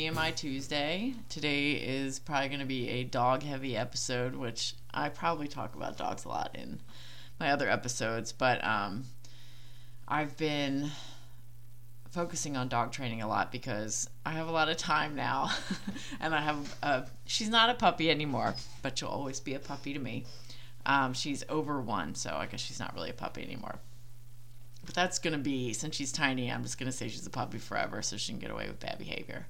TMI Tuesday. Today is probably going to be a dog heavy episode, which I probably talk about dogs a lot in my other episodes, but um, I've been focusing on dog training a lot because I have a lot of time now, and I have a. She's not a puppy anymore, but she'll always be a puppy to me. Um, she's over one, so I guess she's not really a puppy anymore. But that's gonna be since she's tiny. I'm just gonna say she's a puppy forever, so she can get away with bad behavior.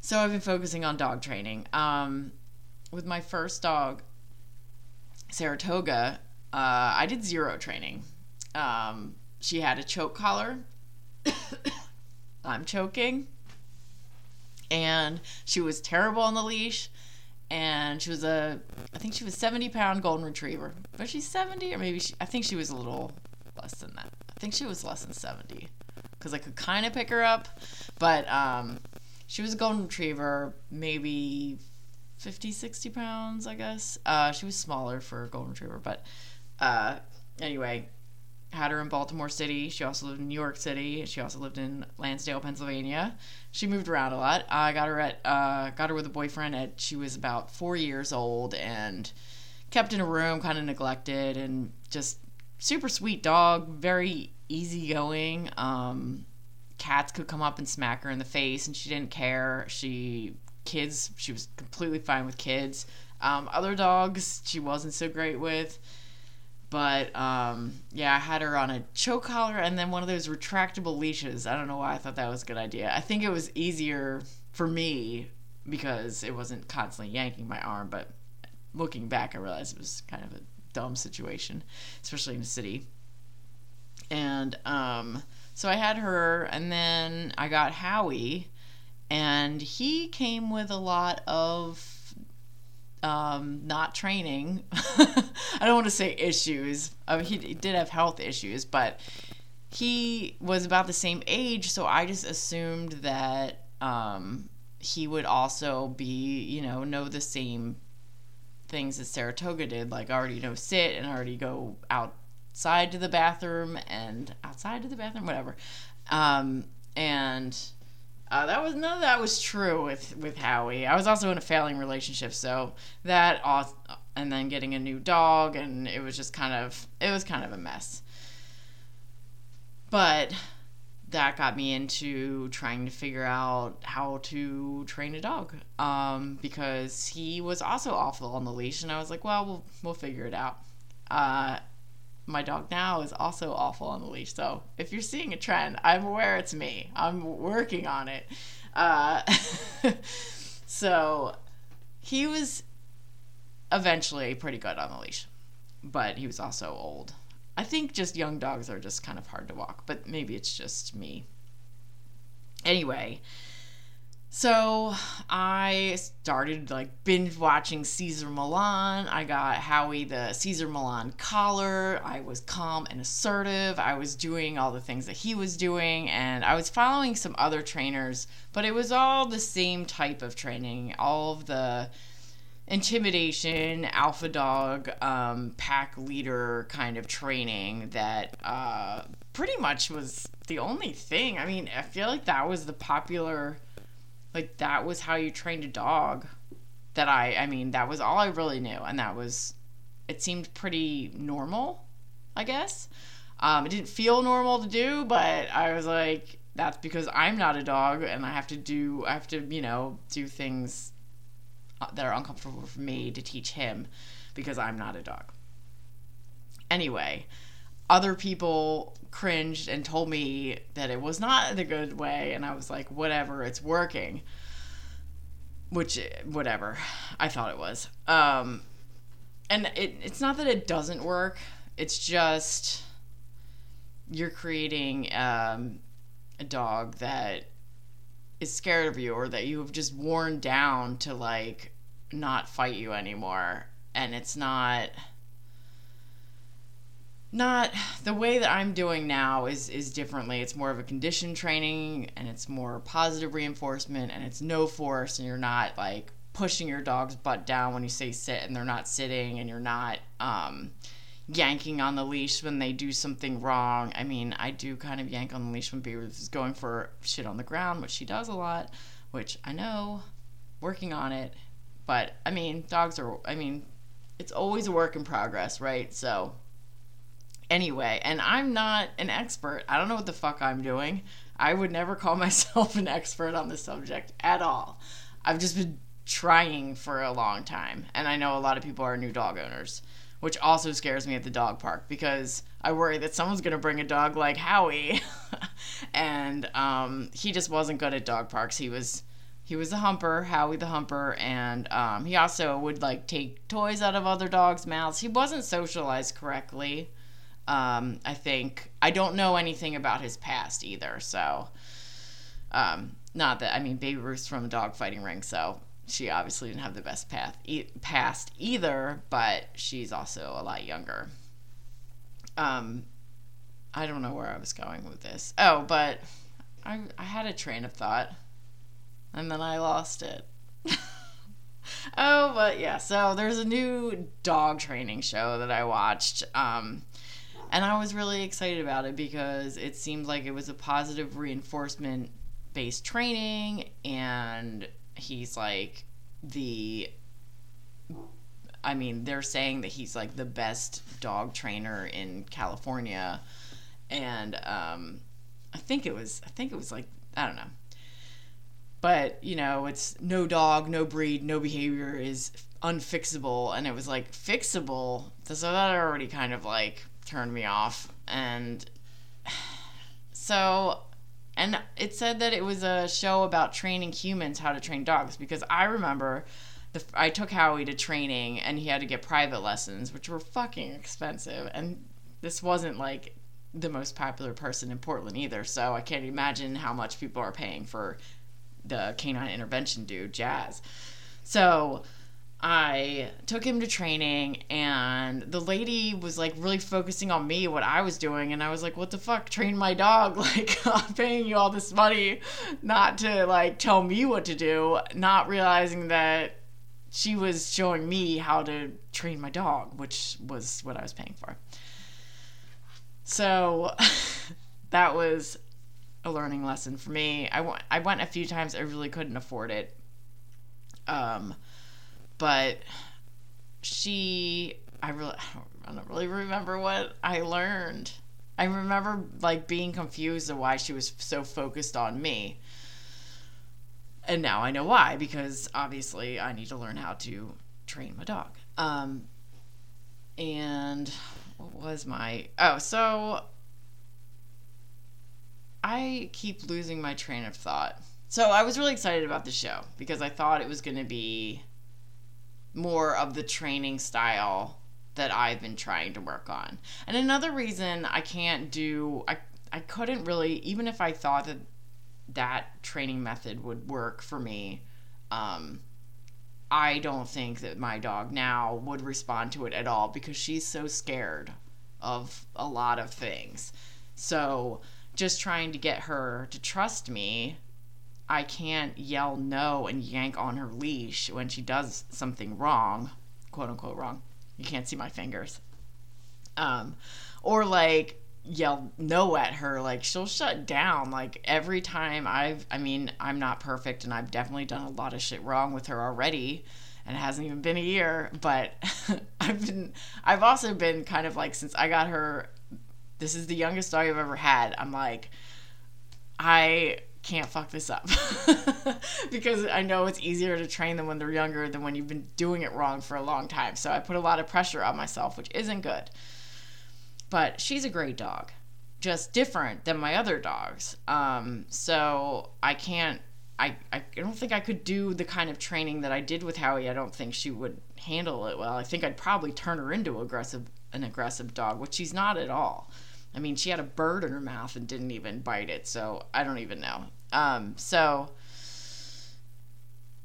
So I've been focusing on dog training. Um, with my first dog, Saratoga, uh, I did zero training. Um, she had a choke collar. I'm choking. And she was terrible on the leash. And she was a, I think she was 70 pound golden retriever. Was she 70 or maybe she, I think she was a little less than that. I think she was less than 70 because I could kind of pick her up. But um, she was a golden retriever, maybe 50, 60 pounds, I guess. Uh, she was smaller for a golden retriever. But uh, anyway, had her in Baltimore City. She also lived in New York City. She also lived in Lansdale, Pennsylvania. She moved around a lot. I got her at uh, got her with a boyfriend at she was about four years old and kept in a room, kind of neglected, and just super sweet dog, very easygoing. Um, cats could come up and smack her in the face, and she didn't care. She kids, she was completely fine with kids. Um, other dogs, she wasn't so great with. But um, yeah, I had her on a choke collar and then one of those retractable leashes. I don't know why I thought that was a good idea. I think it was easier for me because it wasn't constantly yanking my arm. But looking back, I realized it was kind of a dumb situation, especially in the city. And um, so I had her, and then I got Howie, and he came with a lot of um, not training. I don't want to say issues. I mean, he, did have health issues, but he was about the same age, so I just assumed that um, he would also be, you know, know the same things that Saratoga did, like already know sit and already go outside to the bathroom and outside to the bathroom, whatever. Um, and uh, that was none of that was true with with Howie. I was also in a failing relationship, so that and then getting a new dog, and it was just kind of it was kind of a mess. But that got me into trying to figure out how to train a dog um, because he was also awful on the leash, and I was like, well, we'll we'll figure it out. Uh, my dog now is also awful on the leash. So if you're seeing a trend, I'm aware it's me. I'm working on it. Uh, so he was eventually pretty good on the leash, but he was also old. I think just young dogs are just kind of hard to walk, but maybe it's just me. Anyway, so I started like binge watching Cesar Millan. I got Howie the Cesar Millan collar. I was calm and assertive. I was doing all the things that he was doing, and I was following some other trainers, but it was all the same type of training. All of the intimidation, alpha dog, um, pack leader kind of training that uh, pretty much was the only thing. I mean, I feel like that was the popular like that was how you trained a dog that i i mean that was all i really knew and that was it seemed pretty normal i guess. Um, it didn't feel normal to do but i was like that's because i'm not a dog and i have to do i have to you know do things uh, that are uncomfortable for me to teach him because i'm not a dog. Anyway other people cringed and told me that it was not the good way and i was like whatever it's working. Which whatever i thought it was. Um and it, it's not that it doesn't work it's just you're creating um, a dog that is scared of you or that you have just worn down to like not fight you anymore. And it's not not the way that I'm doing now is is differently. It's more of a condition training and it's more positive reinforcement and it's no force and you're not like pushing your dog's butt down when you say sit and they're not sitting and you're not um, yanking on the leash when they do something wrong. I mean, I do kind of yank on the leash when Beaver is going for shit on the ground, which she does a lot, which I know, working on it. But I mean, dogs are, I mean, it's always a work in progress, right? So, anyway, and I'm not an expert. I don't know what the fuck I'm doing. I would never call myself an expert on the subject at all. I've just been trying for a long time, and I know a lot of people are new dog owners, which also scares me at the dog park because I worry that someone's gonna bring a dog like Howie, and um, he just wasn't good at dog parks. He was he was a humper, Howie the humper, and um, he also would like take toys out of other dogs' mouths. He wasn't socialized correctly. Um, I think I don't know anything about his past either, so um, not that I mean Baby Ruth's from a dog fighting ring, so she obviously didn't have the best path e- past either, but she's also a lot younger. Um, I don't know where I was going with this. Oh, but I I had a train of thought, and then I lost it. oh, but yeah. So there's a new dog training show that I watched. Um, and I was really excited about it because it seemed like it was a positive reinforcement based training and he's like the I mean, they're saying that he's like the best dog trainer in California and um I think it was I think it was like I don't know. But, you know, it's no dog, no breed, no behavior is unfixable and it was like fixable. So that already kind of like turned me off. And so, and it said that it was a show about training humans how to train dogs because I remember the, I took Howie to training and he had to get private lessons, which were fucking expensive. And this wasn't like the most popular person in Portland either. So I can't imagine how much people are paying for the canine intervention dude, Jas. So, I took him to training and the lady was like really focusing on me what I was doing and I was like what the fuck? Train my dog. Like I'm paying you all this money not to like tell me what to do not realizing that she was showing me how to train my dog which was what I was paying for. So that was a learning lesson for me. I went I went a few times I really couldn't afford it. Um but she I really I don't really remember what I learned. I remember like being confused of why she was so focused on me. And now I know why because obviously I need to learn how to train my dog. Um and what was my Oh, so I keep losing my train of thought. So I was really excited about the show because I thought it was going to be more of the training style that I've been trying to work on. And another reason I can't do I I couldn't really even if I thought that that training method would work for me um I don't think that my dog now would respond to it at all because she's so scared of a lot of things. So, just trying to get her to trust me I can't yell no and yank on her leash when she does something wrong, quote unquote wrong. You can't see my fingers. Um, or like yell no at her like she'll shut down like every time i've i mean i'm not perfect and i've definitely done a lot of shit wrong with her already and it hasn't even been a year but i've been i've also been kind of like since i got her this is the youngest dog i've ever had i'm like i can't fuck this up because I know it's easier to train them when they're younger than when you've been doing it wrong for a long time. So I put a lot of pressure on myself, which isn't good. But she's a great dog, just different than my other dogs. Um, so I can't. I, I don't think I could do the kind of training that I did with Howie. I don't think she would handle it well. I think I'd probably turn her into aggressive an aggressive dog, which she's not at all. I mean, she had a bird in her mouth and didn't even bite it, so I don't even know. Um, so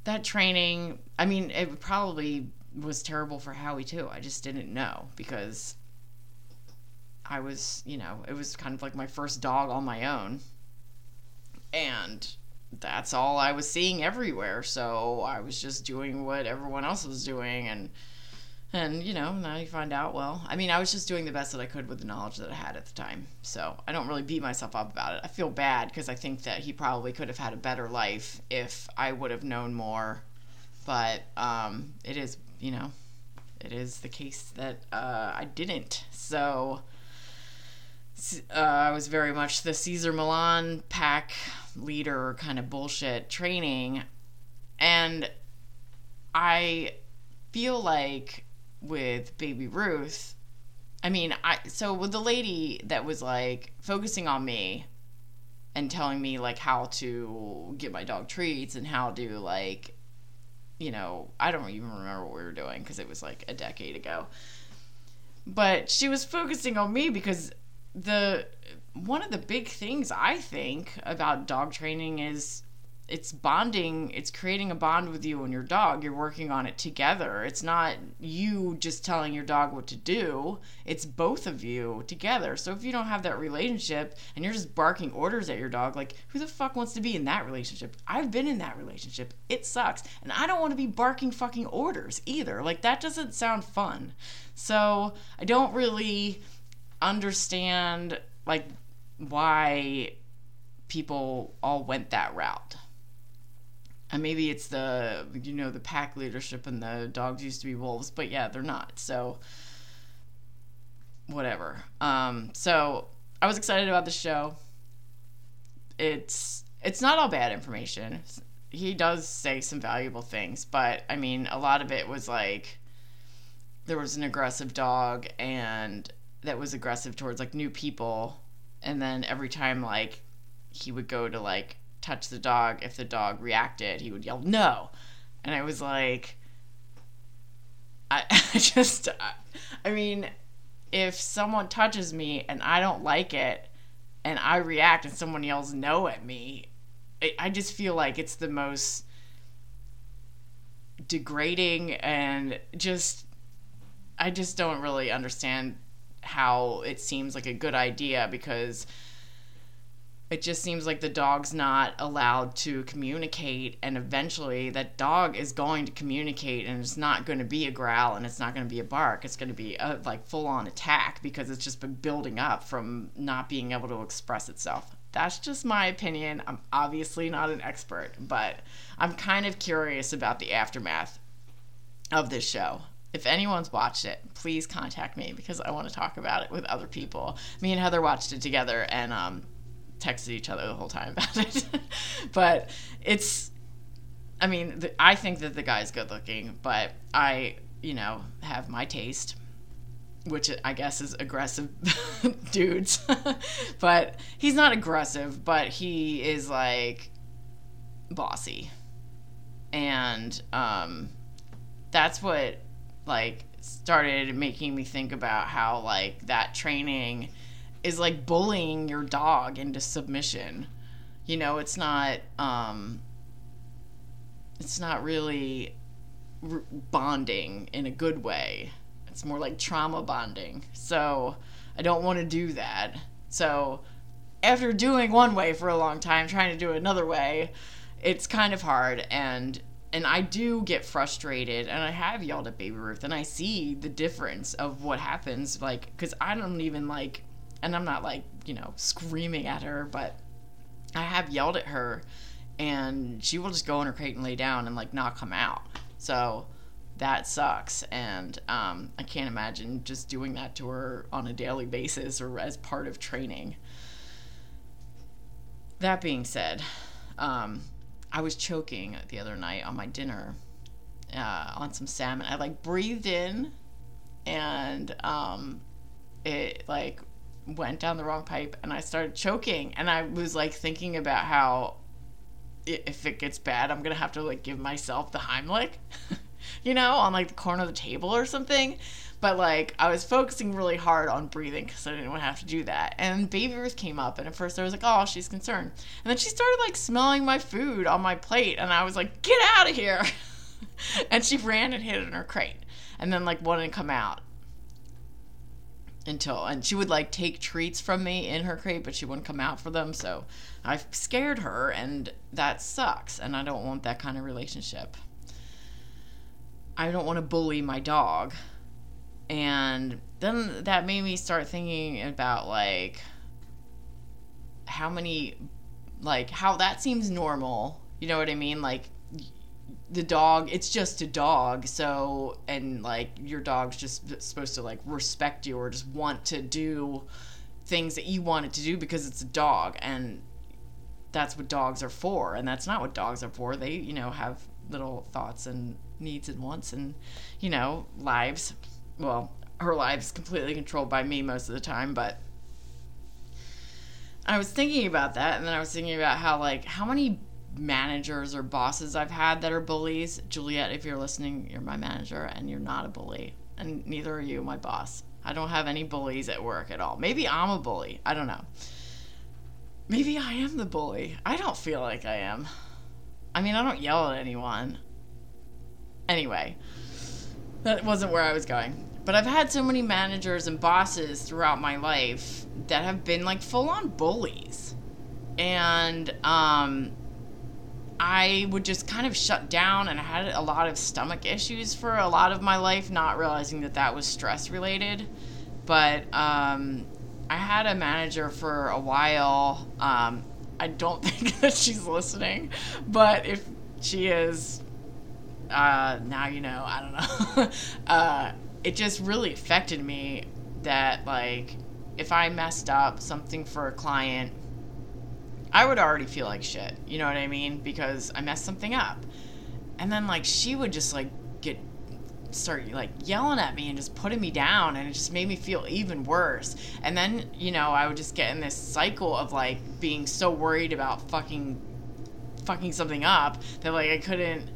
that training, I mean, it probably was terrible for Howie too. I just didn't know because I was, you know, it was kind of like my first dog on my own. And that's all I was seeing everywhere. So I was just doing what everyone else was doing and And, you know, now you find out, well, I mean, I was just doing the best that I could with the knowledge that I had at the time. So I don't really beat myself up about it. I feel bad because I think that he probably could have had a better life if I would have known more. But um, it is, you know, it is the case that uh, I didn't. So uh, I was very much the Cesar Millan pack leader kind of bullshit training. And I feel like with Baby Ruth, I mean, I so with the lady that was like focusing on me and telling me like how to get my dog treats and how to like you know, I don't even remember what we were doing because it was like a decade ago. But she was focusing on me because the one of the big things I think about dog training is it's bonding it's creating a bond with you and your dog. You're working on it together. It's not you just telling your dog what to do. It's both of you together. So if you don't have that relationship and you're just barking orders at your dog like who the fuck wants to be in that relationship? I've been in that relationship. It sucks. And i don't want to be barking fucking orders either. Like that doesn't sound fun. So i don't really understand like why people all went that route and maybe it's the you know the pack leadership and the dogs used to be wolves but yeah they're not so whatever. Um so i was excited about the show. It's it's not all bad information. He does say some valuable things but i mean a lot of it was like there was an aggressive dog and that was aggressive towards like new people. And then every time like he would go to like touch the dog, if the dog reacted, he would yell no, and I was like, I, I just, I, mean, if someone touches me and I don't like it, and I react and someone yells no at me, I, I just feel like it's the most degrading and just I just don't really understand how it seems like a good idea because it just seems like the dog's not allowed to communicate and eventually that dog is going to communicate and it's not going to be a growl and it's not going to be a bark. It's going to be a like full on attack because it's just been building up from not being able to express itself. That's just my opinion. I'm obviously not an expert but i'm kind of curious about the aftermath of this show. If anyone's watched it, please contact me because I want to talk about it with other people. Me and Heather watched it together, and um, texted each other the whole time about it. but it's, I mean, the, I think that the guy's good looking, but I, you know, have my taste, which I guess is aggressive dudes. but he's not aggressive, but he is like bossy. And um, that's what, like, started making me think about how, like, that training is like bullying your dog into submission. You know, it's not um it's not really r- bonding in a good way. It's more like trauma bonding. So, I don't want to do that. So, after doing one way for a long time, trying to do another way, it's kind of hard and and I do get frustrated and I have yelled at Baby Ruth and I see the difference of what happens like cuz I don't even like and I'm not like, you know, screaming at her, but I have yelled at her and she will just go in her crate and lay down and like not come out. So that sucks and um, I can't imagine just doing that to her on a daily basis or as part of training. That being said, um, I was choking the other night on my dinner uh, on some salmon. I like breathed in and um, it like went down the wrong pipe and I started choking. And I was like thinking about how if it gets bad I'm gonna have to like give myself the Heimlich you know on like the corner of the table or something. But like I was focusing really hard on breathing because I didn't want to have to do that. And baby Ruth came up and at first I was like oh she's concerned. And then she started like smelling my food on my plate and I was like get out of here. And she ran and hid in her crate. And then like wouldn't come out until and she would like take treats from me in her crate but she wouldn't come out for them so i scared her and that sucks and i don't want that kind of relationship. I don't want to bully my dog. And then that made me start thinking about like how many like how that seems normal you know what i mean? Like the dog it's just a dog so and like your dog's just supposed to like respect you or just want to do things that you want it to do because it's a dog and that's what dogs are for and that's not what dogs are for. They you know have little thoughts and needs and wants and you know lives. Well her life's completely controlled by me most of the time but i was thinking about that and then i was thinking about how like how many managers or bosses i've had that are bullies. Juliet if you're listening you're my manager and you're not a bully. And neither are you my boss. I don't have any bullies at work at all. Maybe i'm a bully. I don't know. Maybe i am the bully. I don't feel like i am. I mean i don't yell at anyone. Anyway that wasn't where i was going. But I've had so many managers and bosses throughout my life that have been like full on bullies. And um, I would just kind of shut down and I had a lot of stomach issues for a lot of my life, not realizing that that was stress related. But um, I had a manager for a while. Um, I don't think that she's listening, but if she is, uh, now you know. I don't know. uh, it just really affected me that like if I messed up something for a client, I would already feel like shit. You know what I mean? Because I messed something up. And then like she would just like get start like yelling at me and just putting me down and it just made me feel even worse. And then, you know, I would just get in this cycle of like being so worried about fucking fucking something up that like I couldn't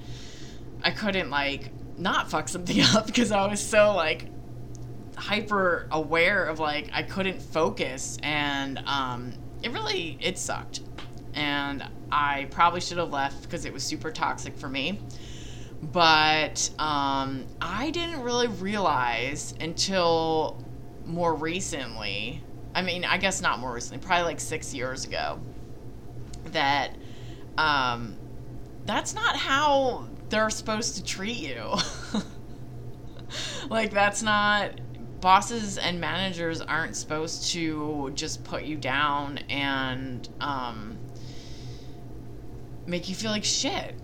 I couldn't like not fuck something up because I was so like hyper aware of like I couldn't focus and um, it really it sucked and I probably should have left because it was super toxic for me but um, I didn't really realize until more recently I mean I guess not more recently probably like six years ago that um, that's not how they're supposed to treat you. like that's not bosses and managers aren't supposed to just put you down and um, make you feel like shit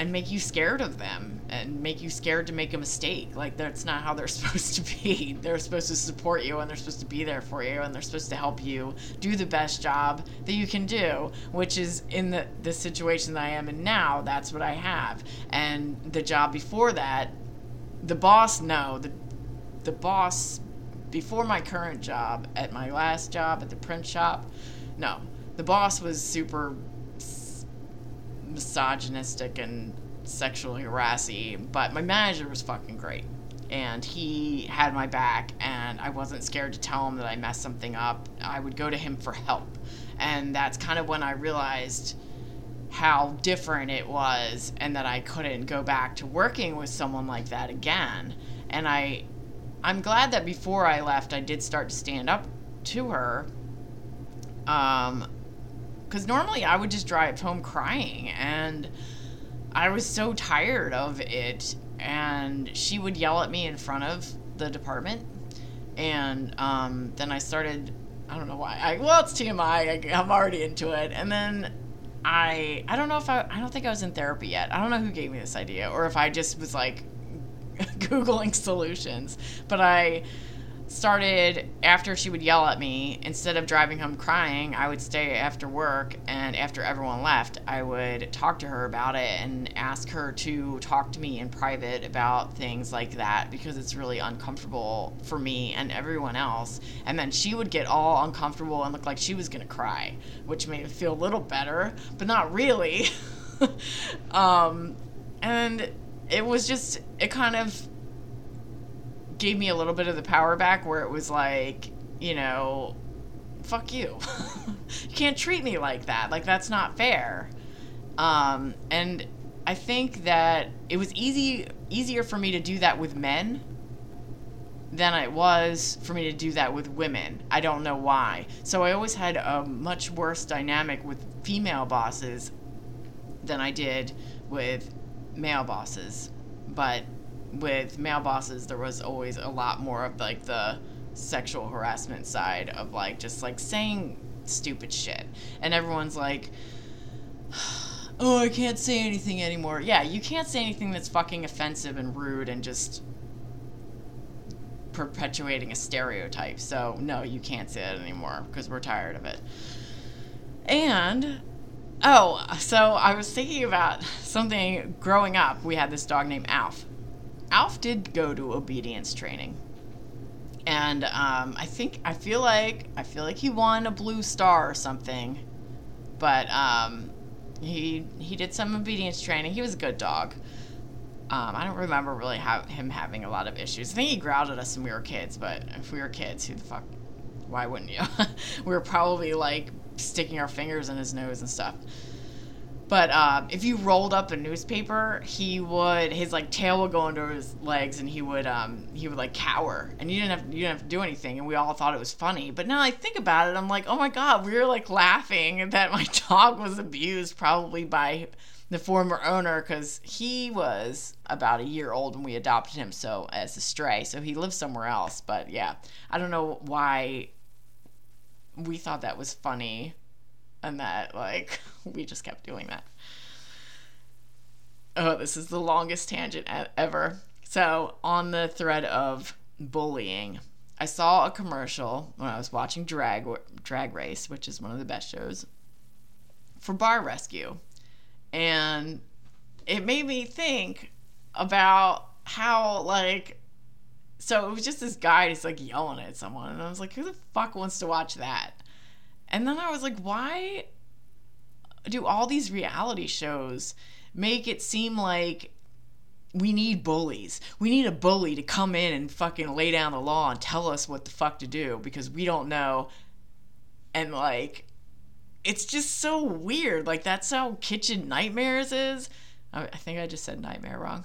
and make you scared of them and make you scared to make a mistake. Like that's not how they're supposed to be. They're supposed to support you and they're supposed to be there for you and they're supposed to help you do the best job that you can do, which is in the the situation that I am in now, that's what I have. And the job before that, the boss no, the the boss before my current job at my last job at the print shop, no. The boss was super misogynistic and sexually harassing, but my manager was fucking great. And he had my back, and I wasn't scared to tell him that I messed something up. I would go to him for help. And that's kind of when I realized how different it was, and that I couldn't go back to working with someone like that again. And I, I'm glad that before I left, I did start to stand up to her. Um, because normally I would just drive home crying, and I was so tired of it. And she would yell at me in front of the department, and um, then I started. I don't know why. I, well, it's TMI. I, I'm already into it, and then I I don't know if I I don't think I was in therapy yet. I don't know who gave me this idea, or if I just was like googling solutions, but I started after she would yell at me instead of driving home crying i would stay after work and after everyone left i would talk to her about it and ask her to talk to me in private about things like that because it's really uncomfortable for me and everyone else. And then she would get all uncomfortable and look like she was going to cry which made me feel a little better but not really. Um, and it was just it kind of gave me a little bit of the power back where it was like, you know, fuck you. you can't treat me like that. Like that's not fair. Um, and I think that it was easy easier for me to do that with men than it was for me to do that with women. I don't know why. So I always had a much worse dynamic with female bosses than I did with male bosses. But with male bosses, there was always a lot more of like the sexual harassment side of like just like saying stupid shit. And everyone's like, oh, I can't say anything anymore. Yeah, you can't say anything that's fucking offensive and rude and just perpetuating a stereotype. So, no, you can't say it anymore because we're tired of it. And, oh, so I was thinking about something growing up. We had this dog named Alf. Alf did go to obedience training. And um, I think I feel like I feel like he won a blue star or something, but um, he he did some obedience training. He was a good dog. Um, I don't remember really ha- him having a lot of issues. I think he growled at us when we were kids, but if we were kids, who the fuck? Why wouldn't you? we were probably like sticking our fingers in his nose and stuff. But uh, if you rolled up a newspaper, he would his like tail would go under his legs, and he would um, he would like cower, and you didn't have you didn't have to do anything, and we all thought it was funny. But now I think about it, I'm like, oh my god, we were like laughing that my dog was abused probably by the former owner because he was about a year old when we adopted him so as a stray. So he lives somewhere else but yeah. I don't know why we thought that was funny and that like we just kept doing that. Oh this is the longest tangent ever. So on the thread of bullying i saw a commercial when i was watching drag drag race which is one of the best shows for bar rescue. And it made me think about how like so it was just this guy just like yelling at someone and i was like who the fuck wants to watch that and then i was like why do all these reality shows make it seem like we need bullies. We need a bully to come in and fucking lay down the law and tell us what the fuck to do because we don't know. And like, it's just so weird. Like that's how Kitchen Nightmares is. I, think I just said nightmare wrong,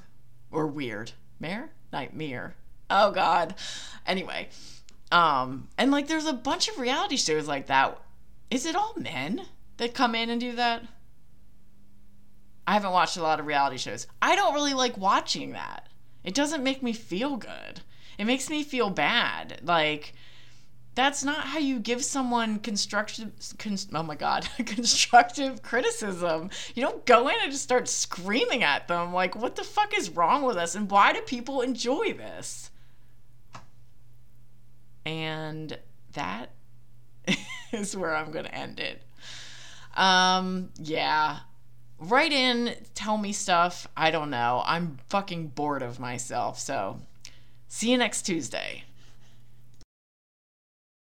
or weird. Mare? Nightmare. Oh God. Anyway, um, and like there's a bunch of reality shows like that. Is it all men that come in and do that? I haven't watched a lot of reality shows. I don't really like watching that. It doesn't make me feel good. It makes me feel bad. Like that's not how you give someone constructive con- oh my god constructive criticism you don't go in and just start screaming at them like what the fuck is wrong with us and why do people enjoy this and that is where i'm gonna end it. Um yeah. Write in tell me stuff. I don't know. I'm fucking bored of myself so see you next tuesday